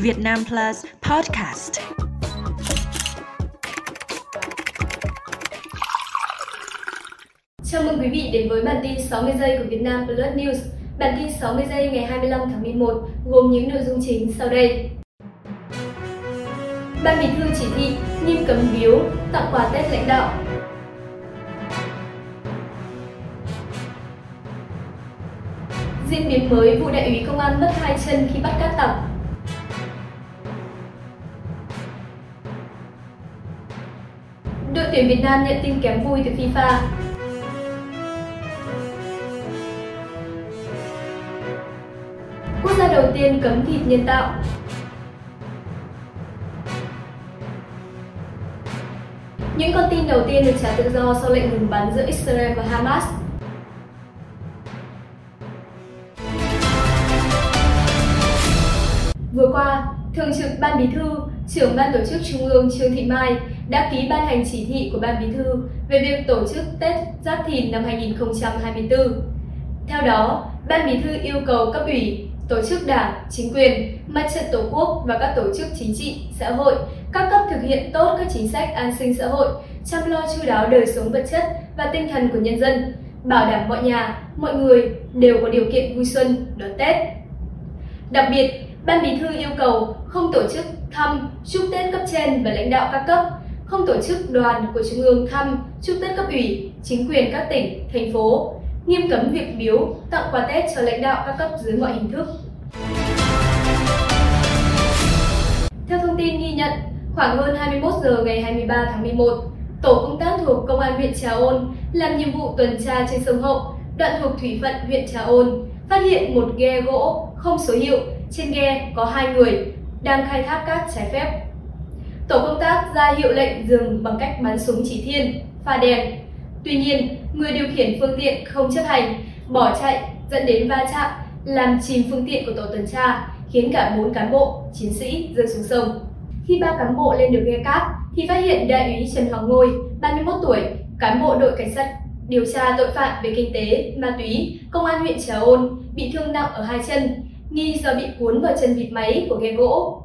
Việt Nam Plus Podcast. Chào mừng quý vị đến với bản tin 60 giây của Việt Nam Plus News. Bản tin 60 giây ngày 25 tháng 11 gồm những nội dung chính sau đây. Ban Bí thư chỉ thị nghiêm cấm biếu, tặng quà Tết lãnh đạo. Diễn biến mới vụ đại úy công an mất hai chân khi bắt cát tặc. Tuyển Việt Nam nhận tin kém vui từ FIFA. Quốc gia đầu tiên cấm thịt nhân tạo. Những con tin đầu tiên được trả tự do sau lệnh ngừng bắn giữa Israel và Hamas. Vừa qua, Thường trực Ban Bí thư, trưởng Ban Tổ chức Trung ương Trương Thị Mai đã ký ban hành chỉ thị của Ban Bí thư về việc tổ chức Tết Giáp Thìn năm 2024. Theo đó, Ban Bí thư yêu cầu cấp ủy, tổ chức đảng, chính quyền, mặt trận tổ quốc và các tổ chức chính trị, xã hội, các cấp thực hiện tốt các chính sách an sinh xã hội, chăm lo chu đáo đời sống vật chất và tinh thần của nhân dân, bảo đảm mọi nhà, mọi người đều có điều kiện vui xuân đón Tết. Đặc biệt, Ban Bí thư yêu cầu không tổ chức thăm, chúc Tết cấp trên và lãnh đạo các cấp, không tổ chức đoàn của Trung ương thăm, chúc Tết cấp ủy, chính quyền các tỉnh, thành phố, nghiêm cấm việc biếu, tặng quà Tết cho lãnh đạo các cấp dưới mọi hình thức. Theo thông tin ghi nhận, khoảng hơn 21 giờ ngày 23 tháng 11, tổ công tác thuộc Công an huyện Trà Ôn làm nhiệm vụ tuần tra trên sông Hậu, đoạn thuộc thủy phận huyện Trà Ôn, phát hiện một ghe gỗ không số hiệu, trên ghe có hai người đang khai thác cát trái phép. Tổ công tác ra hiệu lệnh dừng bằng cách bắn súng chỉ thiên, pha đèn. Tuy nhiên, người điều khiển phương tiện không chấp hành, bỏ chạy dẫn đến va chạm, làm chìm phương tiện của tổ tuần tra, khiến cả bốn cán bộ, chiến sĩ rơi xuống sông. Khi ba cán bộ lên được ghe cát, thì phát hiện đại úy Trần Hoàng Ngôi, 31 tuổi, cán bộ đội cảnh sát điều tra tội phạm về kinh tế, ma túy, công an huyện Trà Ôn bị thương nặng ở hai chân, nghi do bị cuốn vào chân vịt máy của ghe gỗ.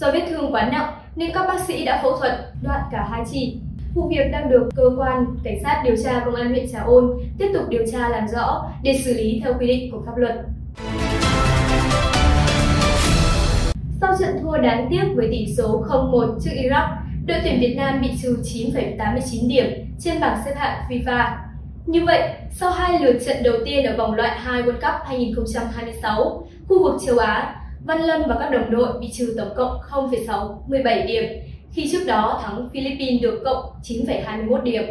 Do vết thương quá nặng nên các bác sĩ đã phẫu thuật đoạn cả hai chi. Vụ việc đang được cơ quan cảnh sát điều tra công an huyện Trà Ôn tiếp tục điều tra làm rõ để xử lý theo quy định của pháp luật. Sau trận thua đáng tiếc với tỷ số 0-1 trước Iraq, đội tuyển Việt Nam bị trừ 9,89 điểm trên bảng xếp hạng FIFA. Như vậy, sau hai lượt trận đầu tiên ở vòng loại 2 World Cup 2026, khu vực châu Á, Văn Lâm và các đồng đội bị trừ tổng cộng 0,617 điểm, khi trước đó thắng Philippines được cộng 9,21 điểm.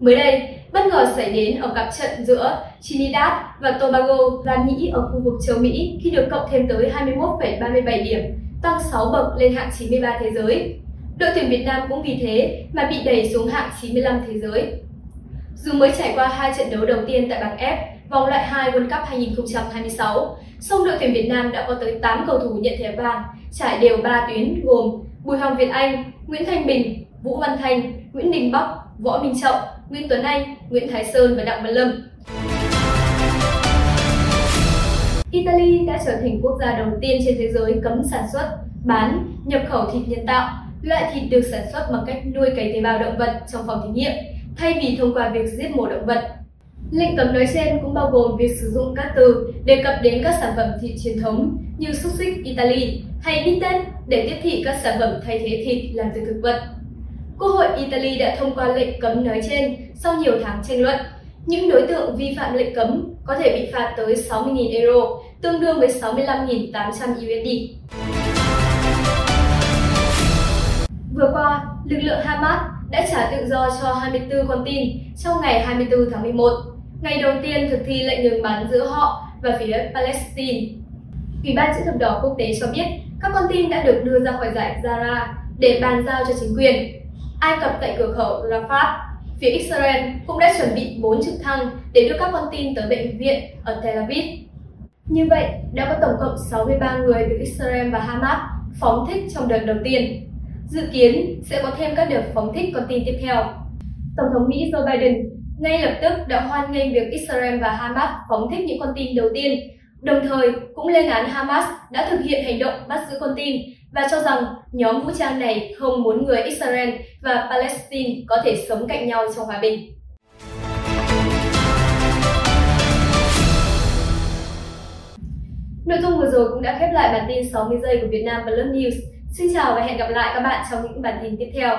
Mới đây, bất ngờ xảy đến ở cặp trận giữa Trinidad và Tobago và Mỹ ở khu vực châu Mỹ khi được cộng thêm tới 21,37 điểm, tăng 6 bậc lên hạng 93 thế giới. Đội tuyển Việt Nam cũng vì thế mà bị đẩy xuống hạng 95 thế giới. Dù mới trải qua hai trận đấu đầu tiên tại bảng F, vòng loại 2 World Cup 2026, song đội tuyển Việt Nam đã có tới 8 cầu thủ nhận thẻ vàng, trải đều 3 tuyến gồm Bùi Hoàng Việt Anh, Nguyễn Thanh Bình, Vũ Văn Thanh, Nguyễn Đình Bắc, Võ Minh Trọng, Nguyễn Tuấn Anh, Nguyễn Thái Sơn và Đặng Văn Lâm. Italy đã trở thành quốc gia đầu tiên trên thế giới cấm sản xuất, bán, nhập khẩu thịt nhân tạo, loại thịt được sản xuất bằng cách nuôi cấy tế bào động vật trong phòng thí nghiệm, thay vì thông qua việc giết mổ động vật. Lệnh cấm nói trên cũng bao gồm việc sử dụng các từ đề cập đến các sản phẩm thịt truyền thống như xúc xích Italy hay bít để tiếp thị các sản phẩm thay thế thịt làm từ thực vật. Quốc hội Italy đã thông qua lệnh cấm nói trên sau nhiều tháng tranh luận. Những đối tượng vi phạm lệnh cấm có thể bị phạt tới 60.000 euro, tương đương với 65.800 USD. Vừa qua, lực lượng Hamas đã trả tự do cho 24 con tin trong ngày 24 tháng 11, ngày đầu tiên thực thi lệnh ngừng bắn giữa họ và phía Palestine. Ủy ban chữ thập đỏ quốc tế cho biết các con tin đã được đưa ra khỏi giải Zara để bàn giao cho chính quyền. Ai Cập tại cửa khẩu Rafah, phía Israel cũng đã chuẩn bị 4 trực thăng để đưa các con tin tới bệnh viện ở Tel Aviv. Như vậy, đã có tổng cộng 63 người được Israel và Hamas phóng thích trong đợt đầu tiên. Dự kiến sẽ có thêm các đợt phóng thích con tin tiếp theo. Tổng thống Mỹ Joe Biden ngay lập tức đã hoan nghênh việc Israel và Hamas phóng thích những con tin đầu tiên, đồng thời cũng lên án Hamas đã thực hiện hành động bắt giữ con tin và cho rằng nhóm vũ trang này không muốn người Israel và Palestine có thể sống cạnh nhau trong hòa bình. Nội dung vừa rồi cũng đã khép lại bản tin 60 giây của Việt Nam Plus News. Xin chào và hẹn gặp lại các bạn trong những bản tin tiếp theo.